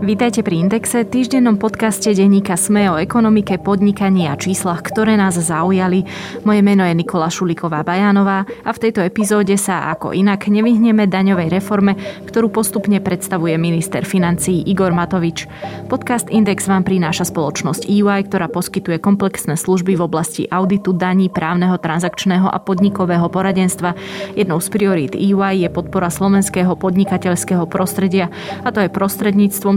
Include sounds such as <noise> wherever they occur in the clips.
Vítajte pri Indexe, týždennom podcaste denníka Sme o ekonomike, podnikaní a číslach, ktoré nás zaujali. Moje meno je Nikola Šuliková Bajanová a v tejto epizóde sa ako inak nevyhneme daňovej reforme, ktorú postupne predstavuje minister financí Igor Matovič. Podcast Index vám prináša spoločnosť EY, ktorá poskytuje komplexné služby v oblasti auditu, daní, právneho, transakčného a podnikového poradenstva. Jednou z priorít EY je podpora slovenského podnikateľského prostredia a to je prostredníctvom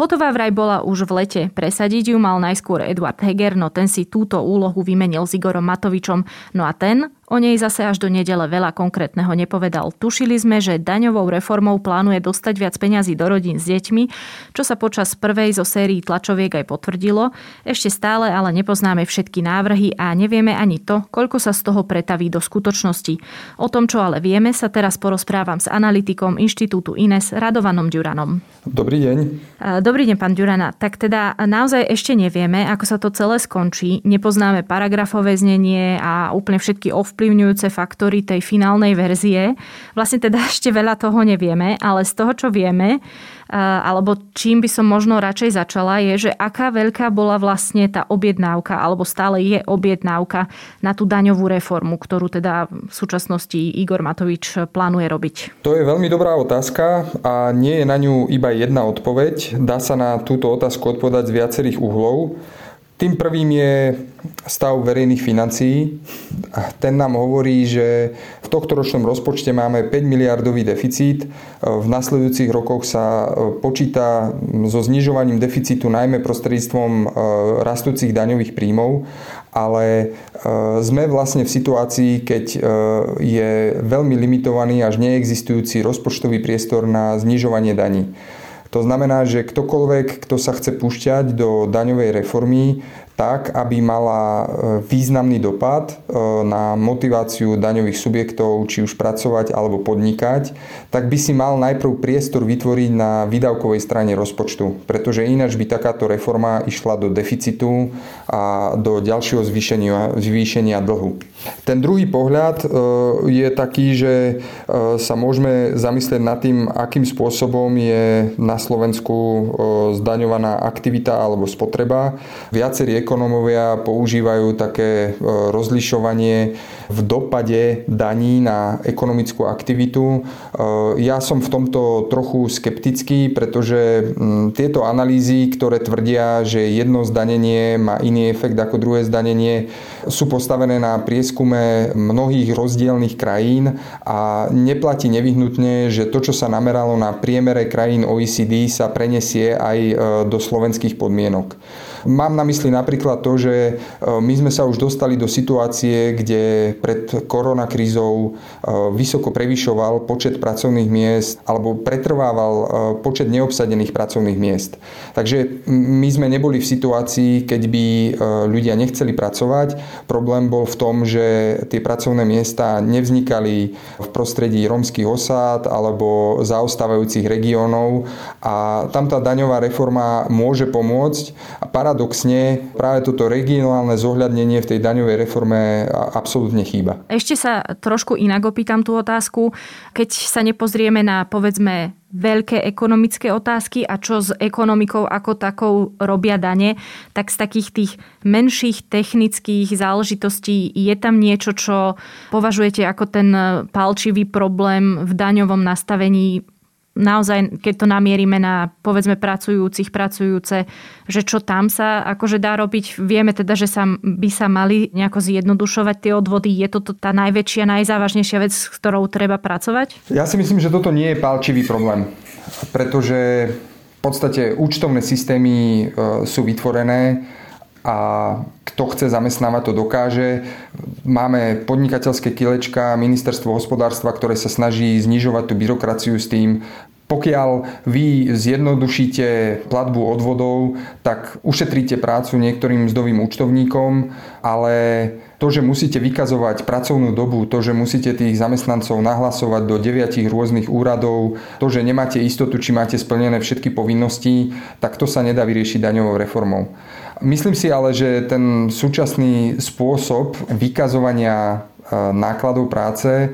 Hotová vraj bola už v lete. Presadiť ju mal najskôr Eduard Heger, no ten si túto úlohu vymenil s Igorom Matovičom. No a ten O nej zase až do nedele veľa konkrétneho nepovedal. Tušili sme, že daňovou reformou plánuje dostať viac peňazí do rodín s deťmi, čo sa počas prvej zo sérií tlačoviek aj potvrdilo. Ešte stále ale nepoznáme všetky návrhy a nevieme ani to, koľko sa z toho pretaví do skutočnosti. O tom, čo ale vieme, sa teraz porozprávam s analytikom Inštitútu INES Radovanom Ďuranom. Dobrý deň. Dobrý deň, pán Ďurana. Tak teda naozaj ešte nevieme, ako sa to celé skončí. Nepoznáme paragrafové znenie a úplne všetky ovplyvňujúce ovplyvňujúce faktory tej finálnej verzie. Vlastne teda <laughs> ešte veľa toho nevieme, ale z toho, čo vieme, alebo čím by som možno radšej začala, je, že aká veľká bola vlastne tá objednávka, alebo stále je objednávka na tú daňovú reformu, ktorú teda v súčasnosti Igor Matovič plánuje robiť. To je veľmi dobrá otázka a nie je na ňu iba jedna odpoveď. Dá sa na túto otázku odpovedať z viacerých uhlov. Tým prvým je stav verejných financií. Ten nám hovorí, že v tohto ročnom rozpočte máme 5 miliardový deficit. V nasledujúcich rokoch sa e, počíta so znižovaním deficitu najmä prostredníctvom e, rastúcich daňových príjmov, ale e, sme vlastne v situácii, keď je veľmi limitovaný až neexistujúci rozpočtový priestor na znižovanie daní. To znamená, že ktokoľvek, kto sa chce púšťať do daňovej reformy, tak, aby mala e, významný dopad e, na motiváciu daňových subjektov, či už pracovať alebo podnikať, tak by si mal najprv priestor vytvoriť na výdavkovej strane rozpočtu, pretože ináč by takáto reforma išla do deficitu a do ďalšieho zvýšenia, zvýšenia dlhu. Ten druhý pohľad e, je taký, že sa môžeme zamyslieť nad tým, akým spôsobom je na Slovensku zdaňovaná aktivita alebo spotreba. Viacerí ekonómovia používajú také e, rozlišovanie v dopade daní na ekonomickú aktivitu. E, ja som v tomto trochu skeptický, pretože tieto analýzy, ktoré tvrdia, že jedno zdanenie má iný efekt ako druhé zdanenie, sú postavené na prieskume mnohých rozdielných krajín a neplatí nevyhnutne, že to, čo sa nameralo na priemere krajín OECD, sa prenesie aj e, do slovenských podmienok. Mám na mysli napríklad to, že e, my sme sa už dostali do situácie, kde pred koronakrízou e, vysoko prevyšoval počet pracovných miest alebo pretrvával e, počet neobsadených pracovných miest. Takže my sme neboli v situácii, keď by ľudia nechceli pracovať. Problém bol v tom, že tie pracovné miesta nevznikali v prostredí rómskych osád alebo zaostávajúcich regiónov a tam tá daňová reforma môže pomôcť. A paradoxne práve toto regionálne zohľadnenie v tej daňovej reforme absolútne chýba. Ešte sa trošku inak opýtam tú otázku. Keď sa nepozrieme na povedzme veľké ekonomické otázky a čo s ekonomikou ako takou robia dane, tak z takých tých menších technických záležitostí je tam niečo, čo považujete ako ten palčivý problém v daňovom nastavení naozaj, keď to namierime na povedzme pracujúcich, pracujúce, že čo tam sa akože dá robiť. Vieme teda, že sa, by sa mali nejako zjednodušovať tie odvody. Je toto tá najväčšia, najzávažnejšia vec, s ktorou treba pracovať? Ja si myslím, že toto nie je palčivý problém, pretože v podstate účtovné systémy e, sú vytvorené a kto chce zamestnávať, to dokáže. Máme podnikateľské kilečka, ministerstvo hospodárstva, ktoré sa snaží znižovať tú byrokraciu s tým, Pokiaľ vy zjednodušíte platbu odvodov, tak ušetríte prácu niektorým mzdovým účtovníkom, ale to, že musíte vykazovať pracovnú dobu, to, že musíte tých zamestnancov nahlasovať do deviatich rôznych úradov, to, že nemáte istotu, či máte splnené všetky povinnosti, tak to sa nedá vyriešiť daňovou reformou. Myslím si ale, že ten súčasný spôsob vykazovania nákladov práce e,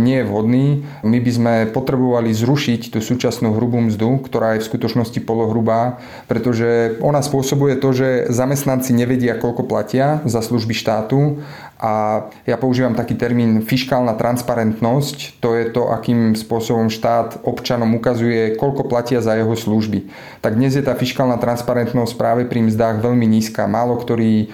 nie je vhodný. My by sme potrebovali zrušiť tú súčasnú hrubú mzdu, ktorá je v skutočnosti polohrubá, pretože ona spôsobuje to, že zamestnanci nevedia, koľko platia za služby štátu a ja používam taký termín fiškálna transparentnosť. To je to, akým spôsobom štát občanom ukazuje, koľko platia za jeho služby. Tak dnes je tá fiškálna transparentnosť práve pri mzdách veľmi nízka. Málo ktorý e,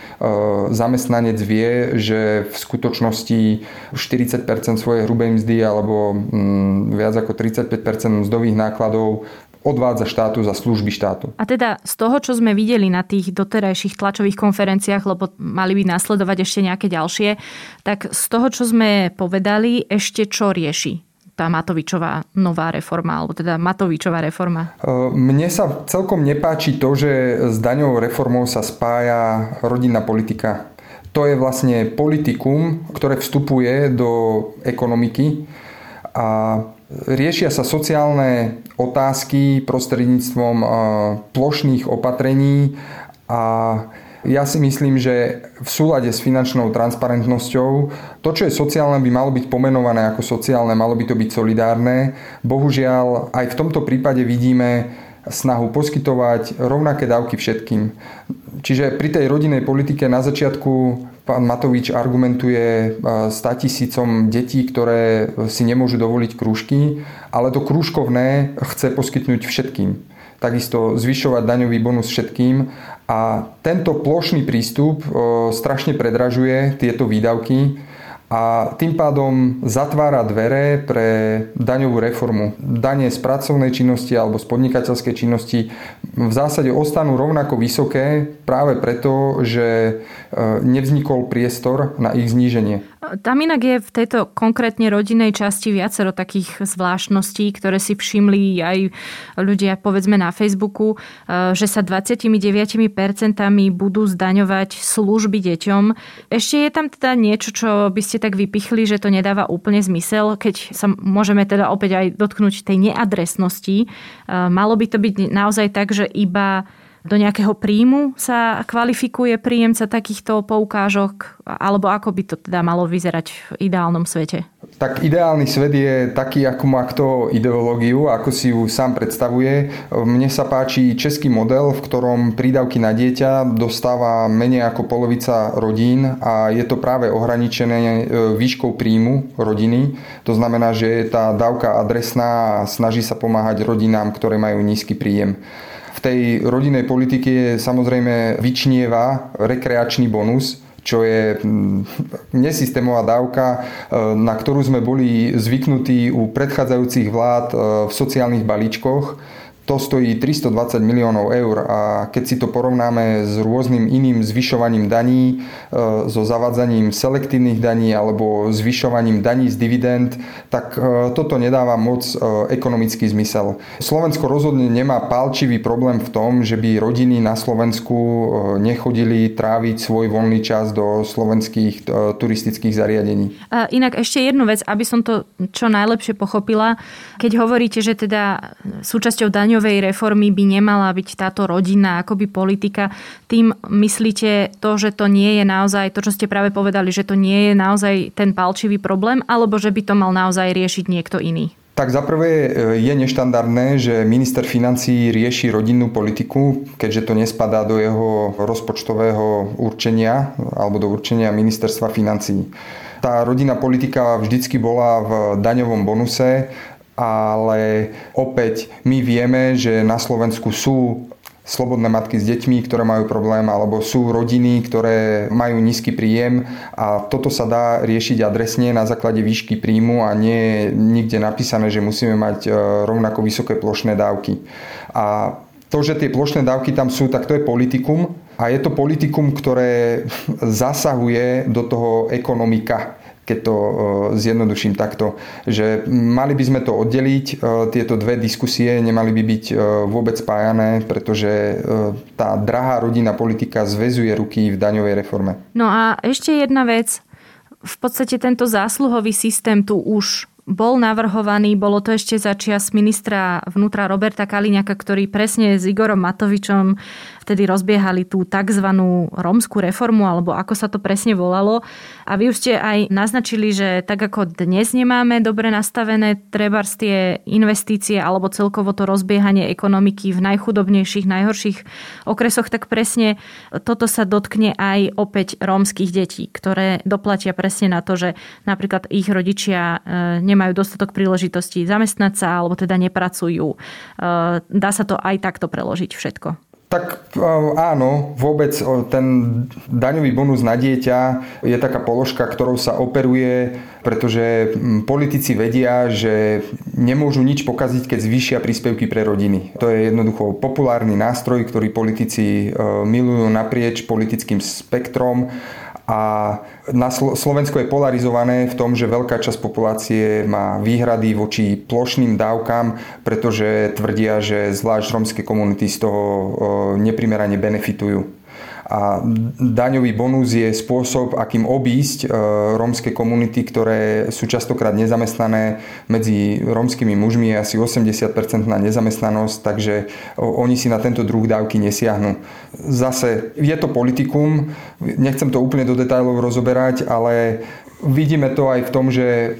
zamestnanec vie, že v skutočnosti 40% svojej hrubej mzdy alebo mm, viac ako 35% mzdových nákladov odvádza štátu za služby štátu. A teda z toho, čo sme videli na tých doterajších tlačových konferenciách, lebo mali by nasledovať ešte nejaké ďalšie, tak z toho, čo sme povedali, ešte čo rieši tá Matovičová nová reforma, alebo teda Matovičová reforma? E, mne sa celkom nepáči to, že s daňovou reformou sa spája rodinná politika. To je vlastne politikum, ktoré vstupuje do ekonomiky a riešia sa sociálne otázky prostredníctvom plošných opatrení a ja si myslím, že v súlade s finančnou transparentnosťou to, čo je sociálne, by malo byť pomenované ako sociálne, malo by to byť solidárne. Bohužiaľ, aj v tomto prípade vidíme snahu poskytovať rovnaké dávky všetkým. Čiže pri tej rodinnej politike na začiatku pán Matovič argumentuje 100 tisícom detí, ktoré si nemôžu dovoliť krúžky, ale to krúžkovné chce poskytnúť všetkým. Takisto zvyšovať daňový bonus všetkým. A tento plošný prístup strašne predražuje tieto výdavky a tým pádom zatvára dvere pre daňovú reformu. Dane z pracovnej činnosti alebo z podnikateľskej činnosti v zásade ostanú rovnako vysoké práve preto, že e, nevznikol priestor na ich zníženie. Tam inak je v tejto konkrétne rodinej časti viacero takých zvláštností, ktoré si všimli aj ľudia povedzme na Facebooku, e, že sa 29% budú zdaňovať služby deťom. Ešte je tam teda niečo, čo by ste tak vypichli, že to nedáva úplne zmysel, keď sa môžeme teda opäť aj dotknúť tej neadresnosti. E, malo by to byť naozaj tak, že iba do nejakého príjmu sa kvalifikuje príjemca takýchto poukážok? Alebo ako by to teda malo vyzerať v ideálnom svete? Tak ideálny svet je taký, ako má kto ideológiu, ako si ju sám predstavuje. Mne sa páči český model, v ktorom prídavky na dieťa dostáva menej ako polovica rodín a je to práve ohraničené e, výškou príjmu rodiny. To znamená, že je tá dávka adresná a snaží sa pomáhať rodinám, ktoré majú nízky príjem tej rodinnej politike samozrejme vyčnieva rekreačný bonus, čo je mm, nesystémová dávka, e, na ktorú sme boli zvyknutí u predchádzajúcich vlád e, v sociálnych balíčkoch to stojí 320 miliónov eur a keď si to porovnáme s rôznym iným zvyšovaním daní, e, so zavadzaním selektívnych daní alebo zvyšovaním daní z dividend, tak e, toto nedáva moc e, ekonomický zmysel. Slovensko rozhodne nemá palčivý problém v tom, že by rodiny na Slovensku nechodili tráviť svoj voľný čas do slovenských turistických zariadení. A inak ešte jednu vec, aby som to čo najlepšie pochopila. Keď hovoríte, že teda súčasťou daní daňovej reformy by nemala byť táto rodina akoby politika. Tým myslíte to, že to nie je naozaj, to čo ste práve povedali, že to nie je naozaj ten palčivý problém, alebo že by to mal naozaj riešiť niekto iný? Tak zaprvé e, je neštandardné, že minister financí rieši rodinnú politiku, keďže to nespadá do jeho rozpočtového určenia alebo do určenia ministerstva financí. Tá rodinná politika vždycky bola v daňovom bonuse ale opäť my vieme, že na Slovensku sú slobodné matky s deťmi, ktoré majú problém, alebo sú rodiny, ktoré majú nízky príjem. A toto sa dá riešiť adresne na základe výšky príjmu a nie je nikde napísané, že musíme mať e, rovnako vysoké plošné dávky. A to, že tie plošné dávky tam sú, tak to je politikum. A je to politikum, ktoré <laughs> zasahuje do toho ekonomika keď to e, zjednoduším takto, že mali by sme to oddeliť, e, tieto dve diskusie nemali by byť e, vôbec spájané, pretože tá drahá rodinná politika zväzuje ruky v daňovej reforme. No a ešte jedna vec, v podstate tento zásluhový systém tu už bol navrhovaný, bolo to ešte za čias ministra vnútra Roberta Kaliňaka, ktorý presne s Igorom Matovičom vtedy rozbiehali tú tzv. rómskú reformu, alebo ako sa to presne volalo. A vy už ste aj naznačili, že tak ako dnes nemáme dobre nastavené trebárs tie investície alebo celkovo to rozbiehanie ekonomiky v najchudobnejších, najhorších okresoch, tak presne toto sa dotkne aj opäť rómskych detí, ktoré doplatia presne na to, že napríklad ich rodičia e, nemajú dostatok príležitostí zamestnať sa alebo teda nepracujú. E, dá sa to aj takto preložiť všetko. Tak áno, vôbec ten daňový bonus na dieťa je taká položka, ktorou sa operuje, pretože politici vedia, že nemôžu nič pokaziť, keď zvýšia príspevky pre rodiny. To je jednoducho populárny nástroj, ktorý politici milujú naprieč politickým spektrom a na Slovensko je polarizované v tom, že veľká časť populácie má výhrady voči plošným dávkam, pretože tvrdia, že zvlášť romské komunity z toho neprimerane benefitujú. A daňový bonus je spôsob, akým obísť e, rómske komunity, ktoré sú častokrát nezamestnané. Medzi rómskymi mužmi je asi 80% na nezamestnanosť, takže oni si na tento druh dávky nesiahnu. Zase je to politikum, nechcem to úplne do detajlov rozoberať, ale vidíme to aj v tom, že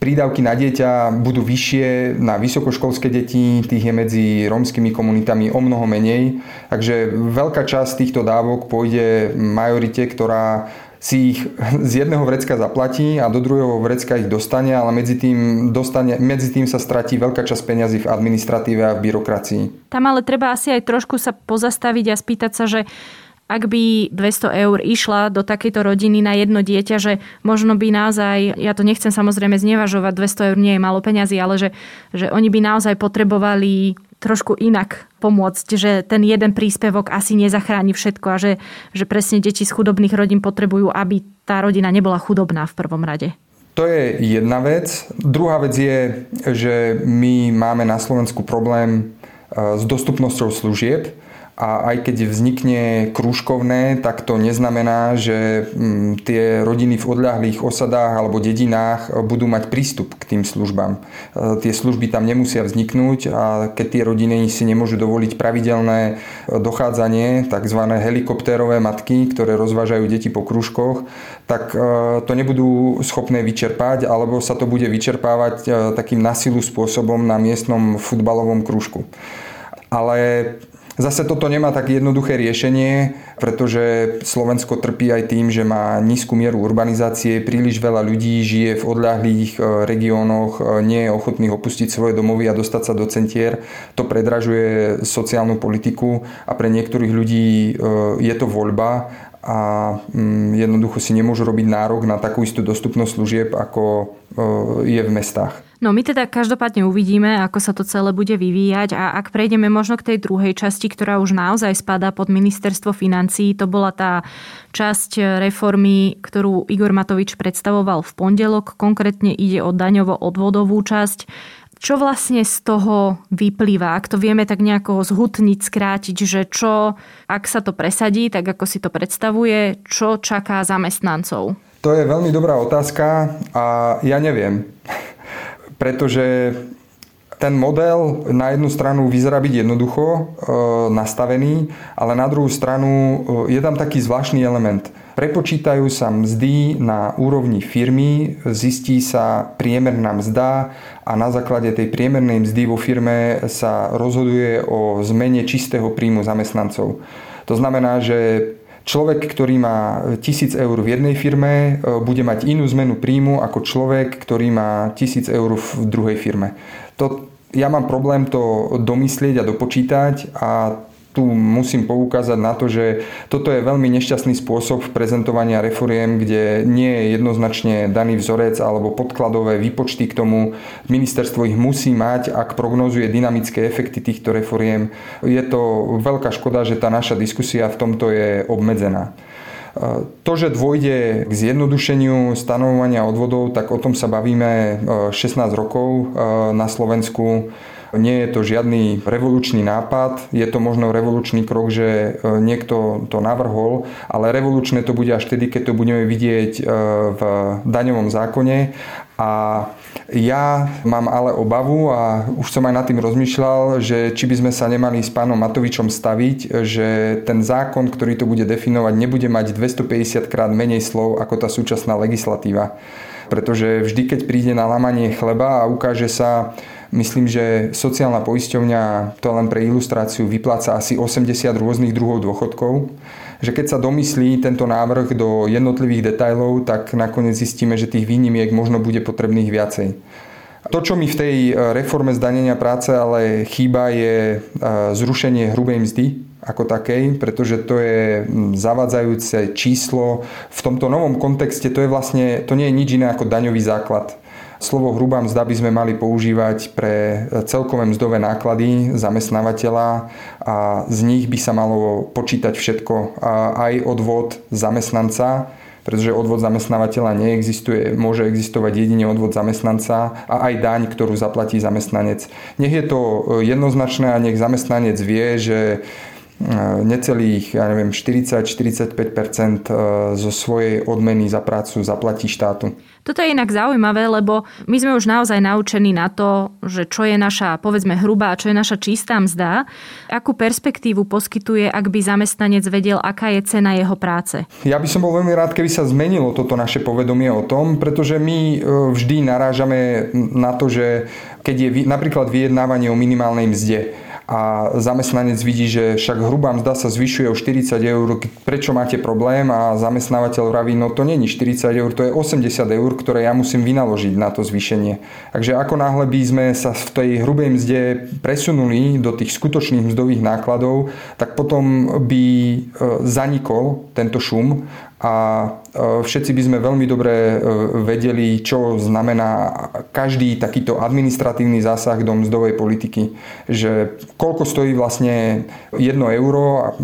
Prídavky na dieťa budú vyššie na vysokoškolské deti, tých je medzi rómskymi komunitami o mnoho menej. Takže veľká časť týchto dávok pôjde majorite, ktorá si ich <laughs> z jedného vrecka zaplatí a do druhého vrecka ich dostane, ale medzi tým, dostane, medzi tým sa stratí veľká časť peňazí v administratíve a v byrokracii. Tam ale treba asi aj trošku sa pozastaviť a spýtať sa, že ak by 200 eur išla do takejto rodiny na jedno dieťa, že možno by naozaj, ja to nechcem samozrejme znevažovať, 200 eur nie je malo peňazí, ale že, že oni by naozaj potrebovali trošku inak pomôcť, že ten jeden príspevok asi nezachráni všetko a že, že presne deti z chudobných rodín potrebujú, aby tá rodina nebola chudobná v prvom rade. To je jedna vec. Druhá vec je, že my máme na Slovensku problém eh, s dostupnosťou služieb a aj keď vznikne krúžkovné, tak to neznamená, že mm, tie rodiny v odľahlých osadách alebo dedinách budú mať prístup k tým službám. E, tie služby tam nemusia vzniknúť a keď tie rodiny si nemôžu dovoliť pravidelné e, dochádzanie, tzv. helikoptérové matky, ktoré rozvážajú deti po krúžkoch, tak e, to nebudú schopné vyčerpať alebo sa to bude vyčerpávať takým nasilu spôsobom na miestnom futbalovom krúžku. Ale Zase toto nemá tak jednoduché riešenie, pretože Slovensko trpí aj tým, že má nízku mieru urbanizácie, príliš veľa ľudí žije v odľahlých e, regiónoch, e, nie je ochotných opustiť svoje domovy a dostať sa do centier. To predražuje sociálnu politiku a pre niektorých ľudí e, je to voľba a mm, jednoducho si nemôžu robiť nárok na takú istú dostupnosť služieb, ako je v mestách. No my teda každopádne uvidíme, ako sa to celé bude vyvíjať a ak prejdeme možno k tej druhej časti, ktorá už naozaj spadá pod ministerstvo financií, to bola tá časť reformy, ktorú Igor Matovič predstavoval v pondelok. Konkrétne ide o daňovo-odvodovú časť. Čo vlastne z toho vyplýva? Ak to vieme tak nejako zhutniť, skrátiť, že čo, ak sa to presadí, tak ako si to predstavuje, čo čaká zamestnancov? To je veľmi dobrá otázka a ja neviem pretože ten model na jednu stranu vyzerá byť jednoducho e, nastavený, ale na druhú stranu e, je tam taký zvláštny element. Prepočítajú sa mzdy na úrovni firmy, zistí sa priemerná mzda a na základe tej priemernej mzdy vo firme sa rozhoduje o zmene čistého príjmu zamestnancov. To znamená, že Človek, ktorý má 1000 eur v jednej firme, e, bude mať inú zmenu príjmu ako človek, ktorý má 1000 eur v druhej firme. To, ja mám problém to domyslieť a dopočítať a tu musím poukázať na to, že toto je veľmi nešťastný spôsob prezentovania reforiem, kde nie je jednoznačne daný vzorec alebo podkladové výpočty k tomu. Ministerstvo ich musí mať, ak prognozuje dynamické efekty týchto reforiem. Je to veľká škoda, že tá naša diskusia v tomto je obmedzená. To, že dôjde k zjednodušeniu stanovovania odvodov, tak o tom sa bavíme 16 rokov na Slovensku. Nie je to žiadny revolučný nápad, je to možno revolučný krok, že e, niekto to navrhol, ale revolučné to bude až vtedy, keď to budeme vidieť e, v daňovom zákone a ja mám ale obavu a už som aj nad tým rozmýšľal, že či by sme sa nemali s pánom Matovičom staviť, že ten zákon, ktorý to bude definovať, nebude mať 250 krát menej slov ako tá súčasná legislatíva. Pretože vždy, keď príde na lamanie chleba a ukáže sa Myslím, že sociálna poisťovňa, to len pre ilustráciu, vypláca asi 80 rôznych druhov dôchodkov. Že keď sa domyslí tento návrh do jednotlivých detajlov, tak nakoniec zistíme, že tých výnimiek možno bude potrebných viacej. To, čo mi v tej e, reforme zdanenia práce ale chýba, je e, zrušenie hrubej mzdy ako takej, pretože to je zavadzajúce číslo. V tomto novom kontexte to je vlastne, to nie je nič iné ako daňový základ Slovo hrubá mzda by sme mali používať pre celkové mzdové náklady zamestnávateľa a z nich by sa malo počítať všetko, aj odvod zamestnanca, pretože odvod zamestnávateľa neexistuje, môže existovať jedine odvod zamestnanca a aj daň, ktorú zaplatí zamestnanec. Nech je to jednoznačné a nech zamestnanec vie, že necelých, ja neviem, 40-45% zo svojej odmeny za prácu zaplatí štátu. Toto je inak zaujímavé, lebo my sme už naozaj naučení na to, že čo je naša, povedzme, hrubá čo je naša čistá mzda. Akú perspektívu poskytuje, ak by zamestnanec vedel, aká je cena jeho práce? Ja by som bol veľmi rád, keby sa zmenilo toto naše povedomie o tom, pretože my e, vždy narážame na to, že keď je napríklad vyjednávanie o minimálnej mzde, a zamestnanec vidí, že však hrubá mzda sa zvyšuje o 40 eur, prečo máte problém a zamestnávateľ vraví, no to není 40 eur, to je 80 eur, ktoré ja musím vynaložiť na to zvýšenie. Takže ako náhle by sme sa v tej hrubej mzde presunuli do tých skutočných mzdových nákladov, tak potom by e, zanikol tento šum a e, všetci by sme veľmi dobre e, vedeli, čo znamená každý takýto administratívny zásah do mzdovej politiky. Že koľko stojí vlastne 1 euro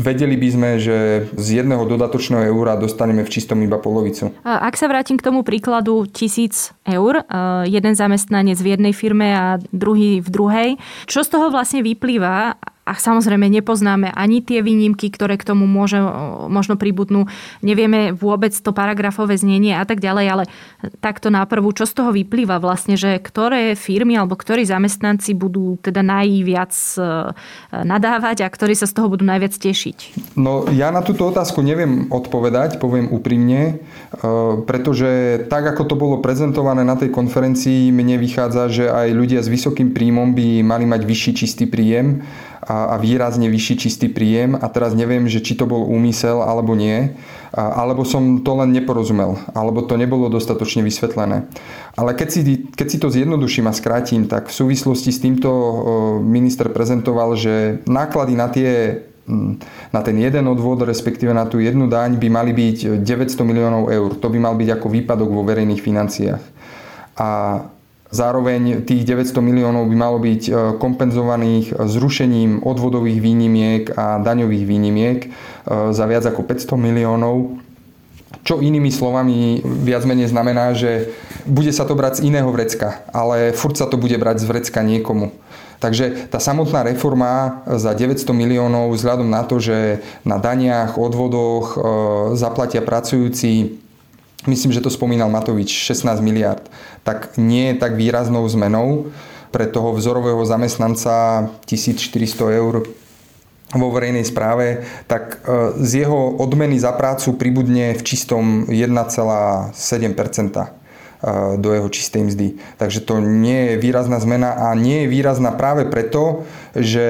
vedeli by sme, že z jedného dodatočného eura dostaneme v čistom iba polovicu. Ak sa vrátim k tomu príkladu 1000 eur, e, jeden zamestnanec v jednej firme a druhý v druhej, čo z toho vlastne vyplýva a samozrejme nepoznáme ani tie výnimky, ktoré k tomu môže, možno pribudnú. Nevieme vôbec to paragrafové znenie a tak ďalej, ale takto na prvú, čo z toho vyplýva vlastne, že ktoré firmy alebo ktorí zamestnanci budú teda najviac e, nadávať a ktorí sa z toho budú najviac tešiť? No ja na túto otázku neviem odpovedať, poviem úprimne, e, pretože tak ako to bolo prezentované na tej konferencii, mne vychádza, že aj ľudia s vysokým príjmom by mali mať vyšší čistý príjem a, a výrazne vyšší čistý príjem a teraz neviem, že či to bol úmysel alebo nie, a, alebo som to len neporozumel, alebo to nebolo dostatočne vysvetlené. Ale keď si, keď si to zjednoduším a skrátim, tak v súvislosti s týmto minister prezentoval, že náklady na tie na ten jeden odvod, respektíve na tú jednu daň by mali byť 900 miliónov eur. To by mal byť ako výpadok vo verejných financiách. A Zároveň tých 900 miliónov by malo byť e, kompenzovaných zrušením odvodových výnimiek a daňových výnimiek e, za viac ako 500 miliónov. Čo inými slovami viac menej znamená, že bude sa to brať z iného vrecka, ale furt sa to bude brať z vrecka niekomu. Takže tá samotná reforma za 900 miliónov vzhľadom na to, že na daniach, odvodoch e, zaplatia pracujúci myslím, že to spomínal Matovič, 16 miliard, tak nie je tak výraznou zmenou pre toho vzorového zamestnanca 1400 eur vo verejnej správe, tak e, z jeho odmeny za prácu pribudne v čistom 1,7% do jeho čistej mzdy. Takže to nie je výrazná zmena a nie je výrazná práve preto, že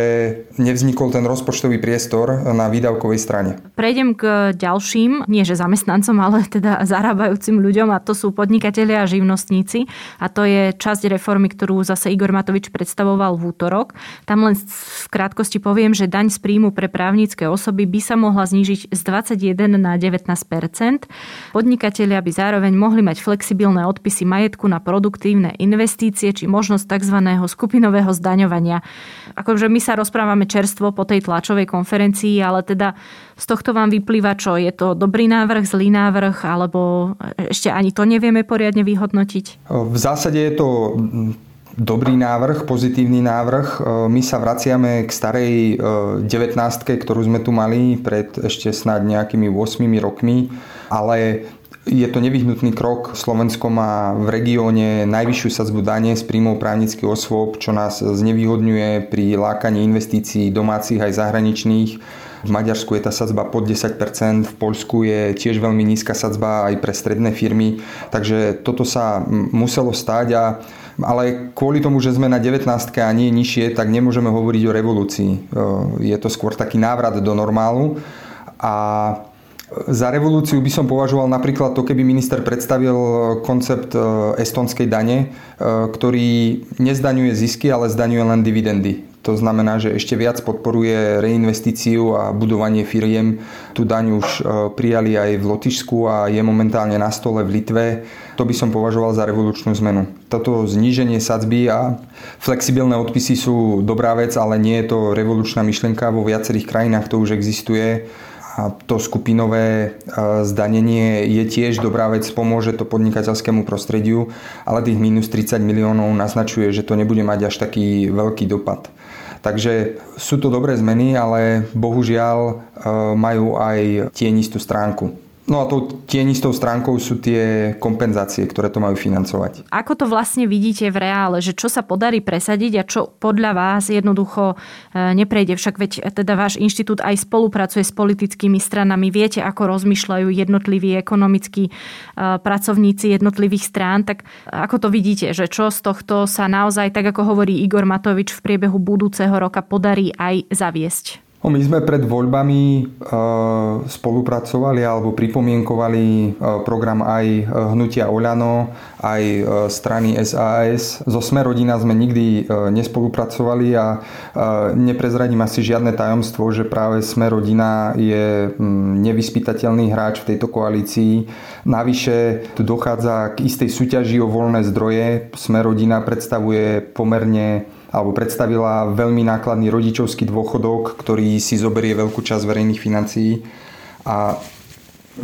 nevznikol ten rozpočtový priestor na výdavkovej strane. Prejdem k ďalším, nie že zamestnancom, ale teda zarábajúcim ľuďom a to sú podnikatelia a živnostníci a to je časť reformy, ktorú zase Igor Matovič predstavoval v útorok. Tam len v krátkosti poviem, že daň z príjmu pre právnické osoby by sa mohla znížiť z 21 na 19% Podnikatelia by zároveň mohli mať flexibilné odpisy majetku na produktívne investície či možnosť tzv. skupinového zdaňovania. Ako že my sa rozprávame čerstvo po tej tlačovej konferencii, ale teda z tohto vám vyplýva, čo je to dobrý návrh, zlý návrh, alebo ešte ani to nevieme poriadne vyhodnotiť? V zásade je to dobrý návrh, pozitívny návrh. E, my sa vraciame k starej 19, e, ktorú sme tu mali pred ešte snad nejakými 8 rokmi, ale je to nevyhnutný krok. Slovensko má v regióne najvyššiu sadzbu dane z príjmov právnických osôb, čo nás znevýhodňuje pri lákaní investícií domácich aj zahraničných. V Maďarsku je tá sadzba pod 10%, v Poľsku je tiež veľmi nízka sadzba aj pre stredné firmy, takže toto sa muselo stať a ale kvôli tomu, že sme na 19 a nie nižšie, tak nemôžeme hovoriť o revolúcii. Je to skôr taký návrat do normálu a za revolúciu by som považoval napríklad to, keby minister predstavil koncept e, estonskej dane, e, ktorý nezdaňuje zisky, ale zdaňuje len dividendy. To znamená, že ešte viac podporuje reinvestíciu a budovanie firiem. Tu daň už e, prijali aj v Lotyšsku a je momentálne na stole v Litve. To by som považoval za revolučnú zmenu. Toto zníženie sadzby a flexibilné odpisy sú dobrá vec, ale nie je to revolučná myšlienka. Vo viacerých krajinách to už existuje to skupinové e, zdanenie je tiež dobrá vec, pomôže to podnikateľskému prostrediu, ale tých minus 30 miliónov naznačuje, že to nebude mať až taký veľký dopad. Takže sú to dobré zmeny, ale bohužiaľ e, majú aj tienistú stránku. No a tou tienistou stránkou sú tie kompenzácie, ktoré to majú financovať. Ako to vlastne vidíte v reále, že čo sa podarí presadiť a čo podľa vás jednoducho e, neprejde? Však veď teda váš inštitút aj spolupracuje s politickými stranami. Viete, ako rozmýšľajú jednotliví ekonomickí e, pracovníci jednotlivých strán. Tak ako to vidíte, že čo z tohto sa naozaj, tak ako hovorí Igor Matovič, v priebehu budúceho roka podarí aj zaviesť? No, my sme pred voľbami e, spolupracovali alebo pripomienkovali e, program aj e, hnutia Oľano, aj strany SAS. Zo Sme rodina sme nikdy nespolupracovali a neprezradím asi žiadne tajomstvo, že práve Sme rodina je nevyspytateľný hráč v tejto koalícii. Navyše tu dochádza k istej súťaži o voľné zdroje. Sme rodina predstavuje pomerne alebo predstavila veľmi nákladný rodičovský dôchodok, ktorý si zoberie veľkú časť verejných financií. A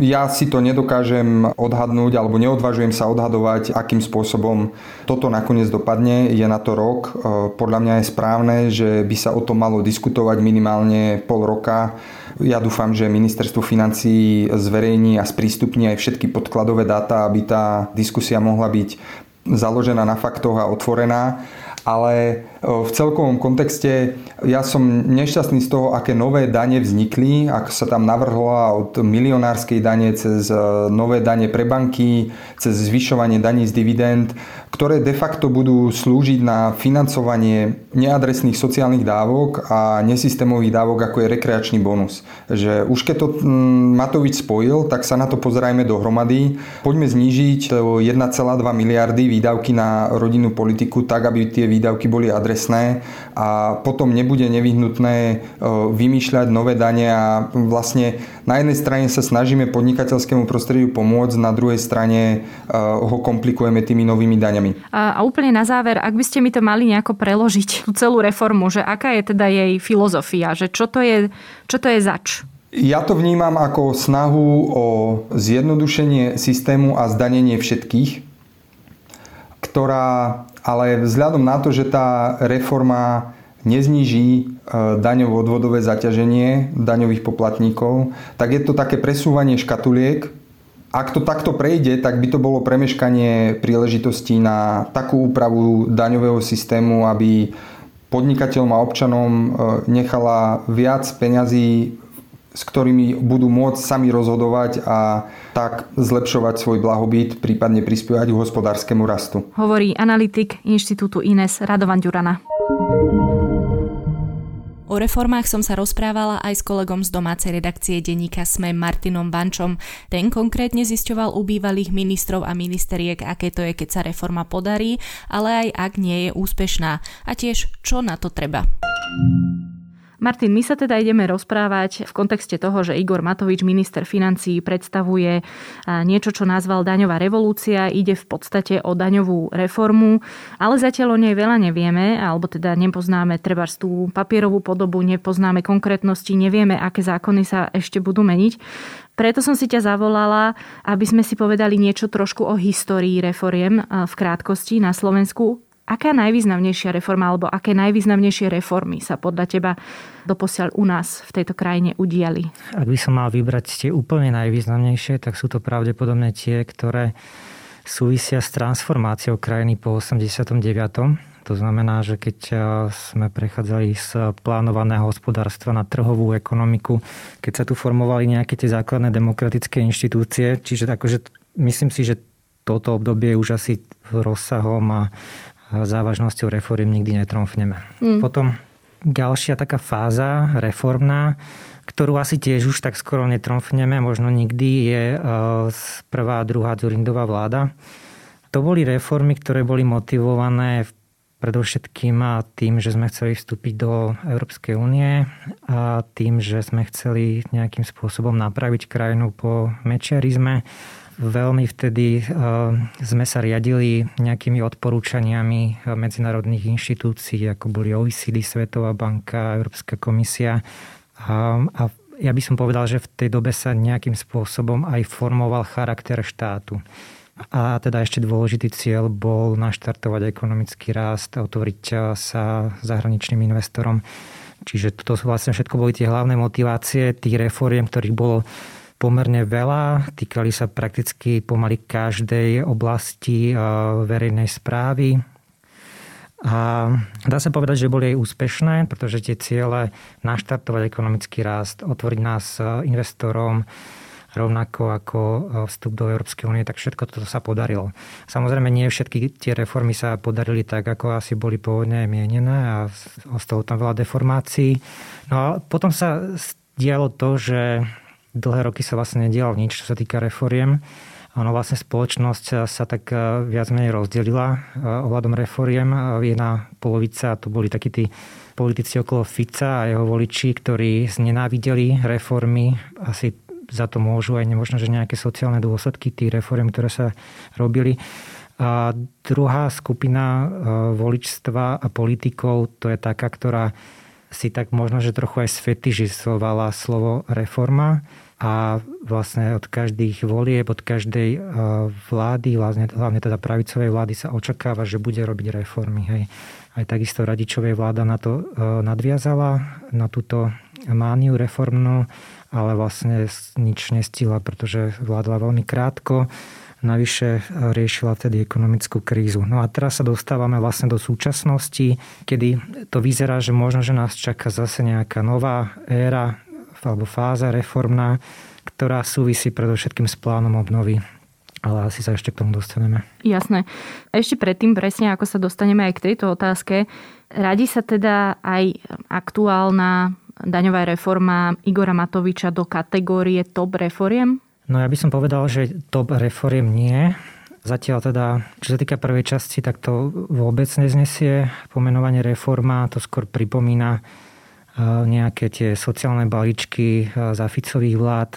ja si to nedokážem odhadnúť alebo neodvažujem sa odhadovať, akým spôsobom toto nakoniec dopadne. Je na to rok. E, podľa mňa je správne, že by sa o tom malo diskutovať minimálne pol roka. Ja dúfam, že ministerstvo financí zverejní a sprístupní aj všetky podkladové dáta, aby tá diskusia mohla byť založená na faktoch a otvorená ale v celkovom kontexte ja som nešťastný z toho, aké nové dane vznikli, ak sa tam navrhla od milionárskej dane cez e, nové dane pre banky, cez zvyšovanie daní z dividend, ktoré de facto budú slúžiť na financovanie neadresných sociálnych dávok a nesystémových dávok, ako je rekreačný bonus. Že už keď to Matovič spojil, tak sa na to pozerajme dohromady. Poďme znížiť 1,2 miliardy výdavky na rodinnú politiku tak, aby tie výdavky boli adresné a potom nebude nevyhnutné e, vymýšľať nové dane a vlastne na jednej strane sa snažíme podnikateľskému prostrediu pomôcť, na druhej strane e, ho komplikujeme tými novými daňami. A, a úplne na záver, ak by ste mi to mali nejako preložiť, tú celú reformu, že aká je teda jej filozofia, že čo to je, čo to je zač? Ja to vnímam ako snahu o zjednodušenie systému a zdanenie všetkých, ktorá ale vzhľadom na to, že tá reforma nezníži e, daňovo-odvodové zaťaženie daňových poplatníkov, tak je to také presúvanie škatuliek. Ak to takto prejde, tak by to bolo premeškanie príležitostí na takú úpravu daňového systému, aby podnikateľom a občanom e, nechala viac peňazí s ktorými budú môcť sami rozhodovať a tak zlepšovať svoj blahobyt, prípadne prispievať k hospodárskému rastu. Hovorí analytik Inštitútu Ines Radovan Ďurana. O reformách som sa rozprávala aj s kolegom z domácej redakcie denníka SME Martinom Bančom. Ten konkrétne zisťoval u bývalých ministrov a ministeriek, aké to je, keď sa reforma podarí, ale aj ak nie je úspešná. A tiež, čo na to treba. Martin, my sa teda ideme rozprávať v kontexte toho, že Igor Matovič, minister financí, predstavuje niečo, čo nazval daňová revolúcia. Ide v podstate o daňovú reformu, ale zatiaľ o nej veľa nevieme, alebo teda nepoznáme treba tú papierovú podobu, nepoznáme konkrétnosti, nevieme, aké zákony sa ešte budú meniť. Preto som si ťa zavolala, aby sme si povedali niečo trošku o histórii reforiem v krátkosti na Slovensku. Aká najvýznamnejšia reforma alebo aké najvýznamnejšie reformy sa podľa teba doposiaľ u nás v tejto krajine udiali? Ak by som mal vybrať tie úplne najvýznamnejšie, tak sú to pravdepodobne tie, ktoré súvisia s transformáciou krajiny po 89. To znamená, že keď e, sme prechádzali z plánovaného hospodárstva na trhovú ekonomiku, keď sa tu formovali nejaké tie základné demokratické inštitúcie, čiže akože myslím si, že toto obdobie už asi rozsahom a závažnosťou reform nikdy netromfneme. Mm. Potom ďalšia taká fáza reformná, ktorú asi tiež už tak skoro netromfneme, možno nikdy, je e, prvá a druhá Zurindová vláda. To boli reformy, ktoré boli motivované predovšetkým tým, že sme chceli vstúpiť do Európskej únie a tým, že sme chceli nejakým spôsobom napraviť krajinu po mečiarizme Veľmi vtedy eh, sme sa riadili nejakými odporúčaniami eh, medzinárodných inštitúcií, ako boli OECD, Svetová banka, Európska komisia. A, a ja by som povedal, že v tej dobe sa nejakým spôsobom aj formoval charakter štátu. A teda ešte dôležitý cieľ bol naštartovať ekonomický rast, otvoriť eh, sa zahraničným investorom. Čiže toto vlastne všetko boli tie hlavné motivácie tých reforiem, ktorých bolo pomerne veľa. Týkali sa prakticky pomaly každej oblasti eh, verejnej správy. A dá sa povedať, že boli aj úspešné, pretože tie ciele naštartovať ekonomický rast, otvoriť nás eh, investorom, rovnako ako eh, vstup do Európskej únie, tak všetko toto sa podarilo. Samozrejme, nie všetky tie reformy sa podarili tak, ako asi boli pôvodne mienené a ostalo tam veľa deformácií. No a potom sa dialo to, že dlhé roky sa vlastne nedialo nič, čo sa týka reforiem. Ono vlastne spoločnosť sa tak e, viac menej rozdelila e, ohľadom reforiem. Jedna polovica to boli takí tí politici okolo Fica a jeho voliči, ktorí znenávideli reformy. Asi za to môžu aj nemožno, že nejaké sociálne dôsledky tých reform, ktoré sa robili. A druhá skupina e, voličstva a politikov, to je taká, ktorá si tak možno, že trochu aj sfetižizovala slovo reforma a vlastne od každých volieb, od každej e, vlády, hlavne, hlavne teda pravicovej vlády sa očakáva, že bude robiť reformy. Hej. Aj takisto radičovej vláda na to e, nadviazala, na túto mániu reformnú, ale vlastne nič nestihla, pretože vládla veľmi krátko. Navyše e, riešila vtedy ekonomickú krízu. No a teraz sa dostávame vlastne do súčasnosti, kedy to vyzerá, že možno, že nás čaká zase nejaká nová éra alebo fáza reformná, ktorá súvisí predovšetkým s plánom obnovy ale asi sa ešte k tomu dostaneme. Jasné. Ešte predtým, presne ako sa dostaneme aj k tejto otázke, radí sa teda aj aktuálna daňová reforma Igora Matoviča do kategórie top reforiem? No ja by som povedal, že top reforiem nie. Zatiaľ teda, čo sa týka prvej časti, tak to vôbec neznesie pomenovanie reforma. To skôr pripomína nejaké tie sociálne balíčky za Ficových vlád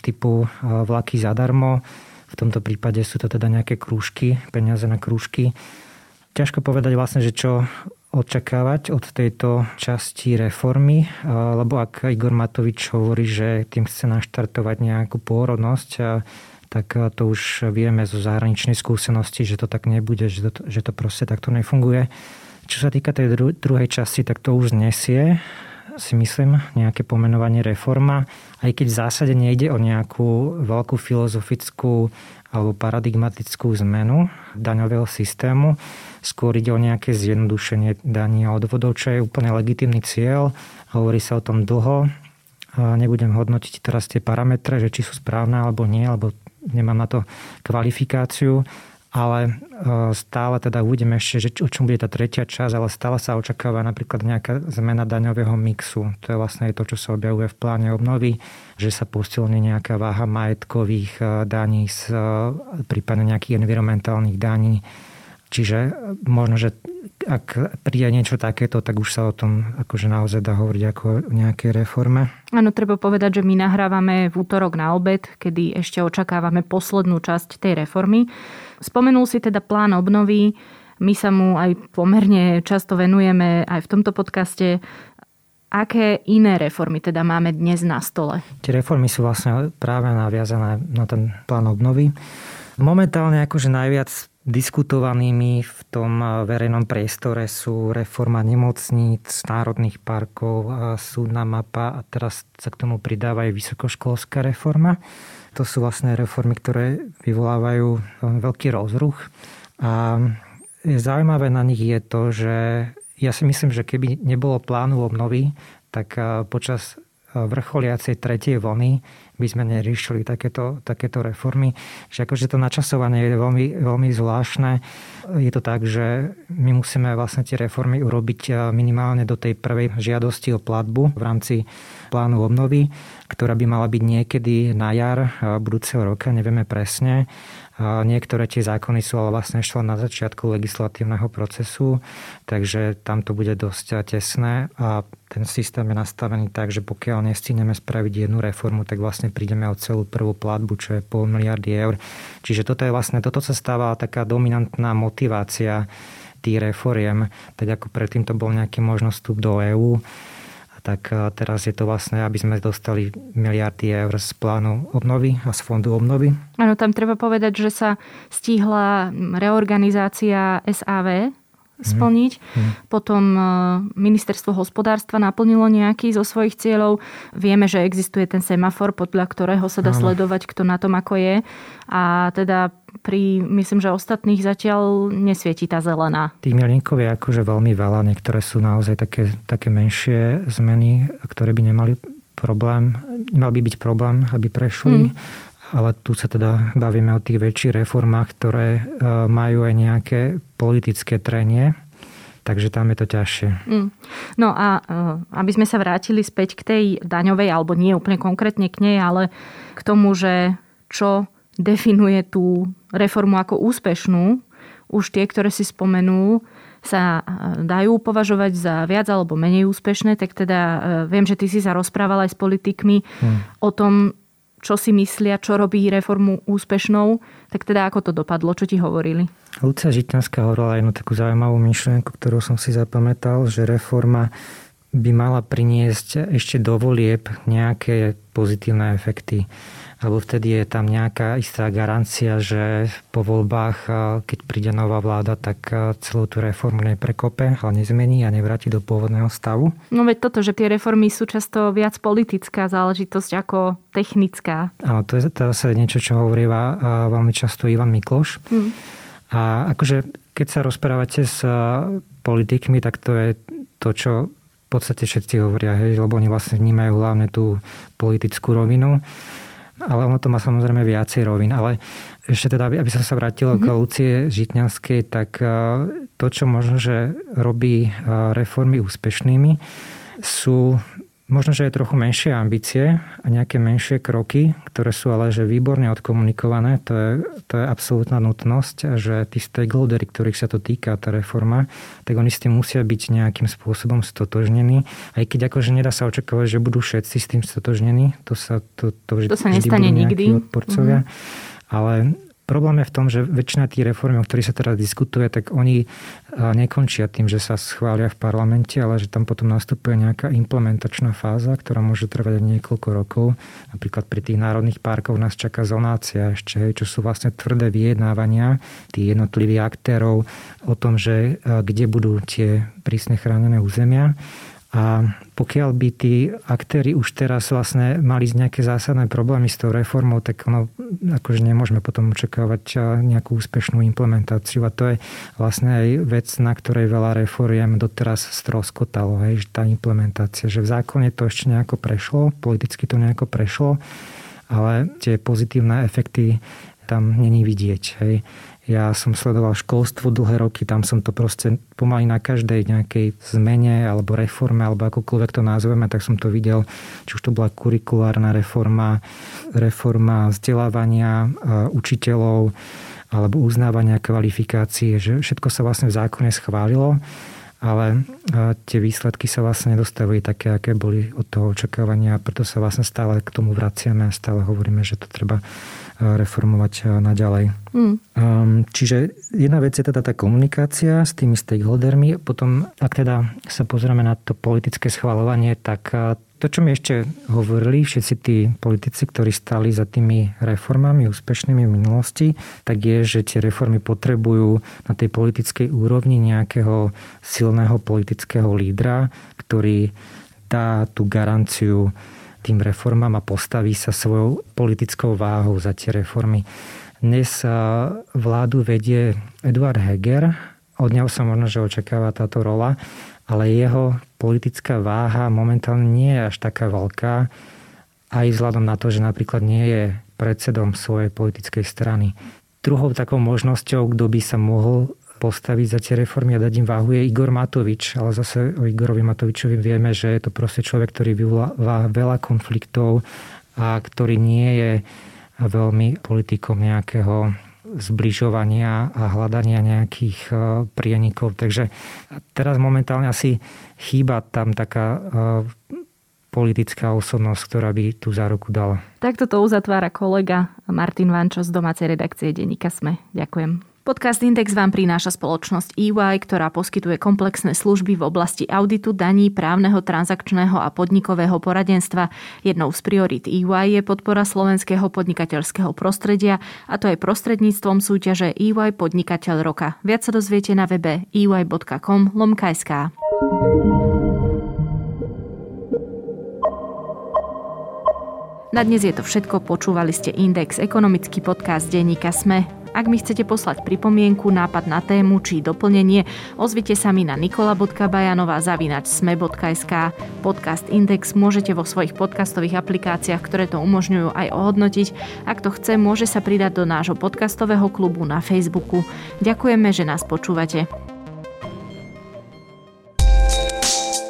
typu vlaky zadarmo. V tomto prípade sú to teda nejaké krúžky, peniaze na krúžky. Ťažko povedať vlastne, že čo očakávať od tejto časti reformy, lebo ak Igor Matovič hovorí, že tým chce naštartovať nejakú pôrodnosť, tak to už vieme zo zahraničnej skúsenosti, že to tak nebude, že to, že to proste takto nefunguje. Čo sa týka tej druhej časti, tak to už nesie si myslím, nejaké pomenovanie reforma, aj keď v zásade nejde o nejakú veľkú filozofickú alebo paradigmatickú zmenu daňového systému. Skôr ide o nejaké zjednodušenie daní a odvodov, čo je úplne legitimný cieľ. Hovorí sa o tom dlho. Nebudem hodnotiť teraz tie parametre, že či sú správne alebo nie, alebo nemám na to kvalifikáciu ale e, stále teda uvidíme ešte, že o čom bude tá tretia časť, ale stále sa očakáva napríklad nejaká zmena daňového mixu. To je vlastne to, čo sa objavuje v pláne obnovy, že sa posilne nejaká váha majetkových e, daní, prípadne nejakých environmentálnych daní. Čiže možno, že ak príde niečo takéto, tak už sa o tom akože naozaj dá hovoriť ako o nejakej reforme. Áno, treba povedať, že my nahrávame v útorok na obed, kedy ešte očakávame poslednú časť tej reformy. Spomenul si teda plán obnovy. My sa mu aj pomerne často venujeme aj v tomto podcaste. Aké iné reformy teda máme dnes na stole? Tie reformy sú vlastne práve naviazané na ten plán obnovy. Momentálne akože najviac diskutovanými v tom verejnom priestore sú reforma nemocníc, národných parkov, súdna mapa a teraz sa k tomu pridáva aj vysokoškolská reforma. To sú vlastne reformy, ktoré vyvolávajú veľký rozruch. A zaujímavé na nich je to, že ja si myslím, že keby nebolo plánu obnovy, tak počas vrcholiacej tretej vlny by sme neriešili takéto, takéto reformy. Že akože to načasovanie je veľmi, veľmi zvláštne. Je to tak, že my musíme vlastne tie reformy urobiť minimálne do tej prvej žiadosti o platbu v rámci plánu obnovy, ktorá by mala byť niekedy na jar budúceho roka, nevieme presne. Niektoré tie zákony sú ale vlastne ešte na začiatku legislatívneho procesu, takže tam to bude dosť tesné a ten systém je nastavený tak, že pokiaľ nestíneme spraviť jednu reformu, tak vlastne prídeme o celú prvú platbu, čo je pol miliardy eur. Čiže toto je vlastne, toto sa stáva taká dominantná motivácia tých reforiem, tak ako predtým to bol nejaký možnosť vstup do EÚ, tak e, teraz je to vlastne, aby sme dostali miliardy eur z plánu obnovy a z fondu obnovy. Áno, tam treba povedať, že sa stihla reorganizácia SAV, splniť. Mm. Potom e, ministerstvo hospodárstva naplnilo nejaký zo svojich cieľov. Vieme, že existuje ten semafor, podľa ktorého sa dá Áno. sledovať, kto na tom ako je. A teda pri, myslím, že ostatných zatiaľ nesvieti tá zelená. Tých milníkov je akože veľmi veľa. Niektoré sú naozaj také, také menšie zmeny, ktoré by nemali problém, nemal by byť problém, aby prešli. Mm ale tu sa teda bavíme o tých väčších reformách, ktoré e, majú aj nejaké politické trenie, takže tam je to ťažšie. Mm. No a e, aby sme sa vrátili späť k tej daňovej, alebo nie úplne konkrétne k nej, ale k tomu, že čo definuje tú reformu ako úspešnú, už tie, ktoré si spomenul, sa e, dajú považovať za viac alebo menej úspešné, tak teda viem, že ty si sa rozprával aj s politikmi hmm. o tom, čo si myslia, čo robí reformu úspešnou, tak teda ako to dopadlo, čo ti hovorili? Lucia Žitňanská hovorila jednu takú zaujímavú myšlienku, ktorú som si zapamätal, že reforma by mala priniesť ešte do volieb nejaké pozitívne efekty lebo vtedy je tam nejaká istá garancia, že po voľbách, keď príde nová vláda, tak celú tú reformu neprekope, ale nezmení a nevráti do pôvodného stavu. No veď toto, že tie reformy sú často viac politická záležitosť ako technická. Áno, to je zase niečo, čo hovoríva veľmi často Ivan Mikloš. Hmm. A akože keď sa rozprávate s politikmi, tak to je to, čo v podstate všetci hovoria, hej, lebo oni vlastne vnímajú hlavne tú politickú rovinu ale ono to má samozrejme viacej rovín. Ale ešte teda, aby som sa vrátil mm-hmm. k Lucie Žitňanskej, tak e, to, čo možno, že robí e, reformy úspešnými, sú Možno, že je trochu menšie ambície a nejaké menšie kroky, ktoré sú ale že výborne odkomunikované. To je, to je absolútna nutnosť, že tí stakeholdery, ktorých sa to týka, tá reforma, tak oni s tým musia byť nejakým spôsobom stotožnení. Aj keď akože nedá sa očakávať, že budú všetci s tým stotožnení. To sa, to, to, to sa nestane nikdy. Odporcovia. Mm-hmm. Ale Problém je v tom, že väčšina tých reform, o ktorých sa teraz diskutuje, tak oni nekončia tým, že sa schvália v parlamente, ale že tam potom nastupuje nejaká implementačná fáza, ktorá môže trvať niekoľko rokov. Napríklad pri tých národných parkoch nás čaká zonácia ešte, čo sú vlastne tvrdé vyjednávania tých jednotlivých aktérov o tom, že kde budú tie prísne chránené územia. A pokiaľ by tí aktéry už teraz vlastne mali nejaké zásadné problémy s tou reformou, tak ono, akože nemôžeme potom očakávať nejakú úspešnú implementáciu. A to je vlastne aj vec, na ktorej veľa reforiem doteraz stroskotalo, hej, že tá implementácia, že v zákone to ešte nejako prešlo, politicky to nejako prešlo, ale tie pozitívne efekty tam není vidieť. Hej. Ja som sledoval školstvo dlhé roky, tam som to proste pomaly na každej nejakej zmene alebo reforme, alebo akokoľvek to nazveme, tak som to videl, či už to bola kurikulárna reforma, reforma vzdelávania učiteľov, alebo uznávania kvalifikácie, že všetko sa vlastne v zákone schválilo, ale tie výsledky sa vlastne nedostavili také, aké boli od toho očakávania preto sa vlastne stále k tomu vraciame a stále hovoríme, že to treba reformovať naďalej. Mm. Čiže jedna vec je teda tá komunikácia s tými stakeholdermi. Potom, ak teda sa pozrieme na to politické schvalovanie, tak to, čo mi ešte hovorili všetci tí politici, ktorí stali za tými reformami úspešnými v minulosti, tak je, že tie reformy potrebujú na tej politickej úrovni nejakého silného politického lídra, ktorý dá tú garanciu tým reformám a postaví sa svojou politickou váhou za tie reformy. Dnes vládu vedie Eduard Heger, od neho sa možno, že očakáva táto rola, ale jeho politická váha momentálne nie je až taká veľká, aj vzhľadom na to, že napríklad nie je predsedom svojej politickej strany. Druhou takou možnosťou, kto by sa mohol postaviť za tie reformy a dať im váhu je Igor Matovič. Ale zase o Igorovi Matovičovi vieme, že je to proste človek, ktorý vyvoláva veľa konfliktov a ktorý nie je veľmi politikom nejakého zbližovania a hľadania nejakých e, prienikov. Takže teraz momentálne asi chýba tam taká e, politická osobnosť, ktorá by tú záruku dala. Takto to uzatvára kolega Martin Vančo z domácej redakcie Denika Sme. Ďakujem. Podcast Index vám prináša spoločnosť EY, ktorá poskytuje komplexné služby v oblasti auditu, daní, právneho, transakčného a podnikového poradenstva. Jednou z priorit EY je podpora slovenského podnikateľského prostredia a to aj prostredníctvom súťaže EY Podnikateľ roka. Viac sa dozviete na webe ey.com lomksk. Na dnes je to všetko. Počúvali ste Index, ekonomický podcast denníka Sme. Ak mi chcete poslať pripomienku, nápad na tému či doplnenie, ozvite sa mi na nikola.bajanová zavinač sme.sk. Podcast Index môžete vo svojich podcastových aplikáciách, ktoré to umožňujú aj ohodnotiť. Ak to chce, môže sa pridať do nášho podcastového klubu na Facebooku. Ďakujeme, že nás počúvate.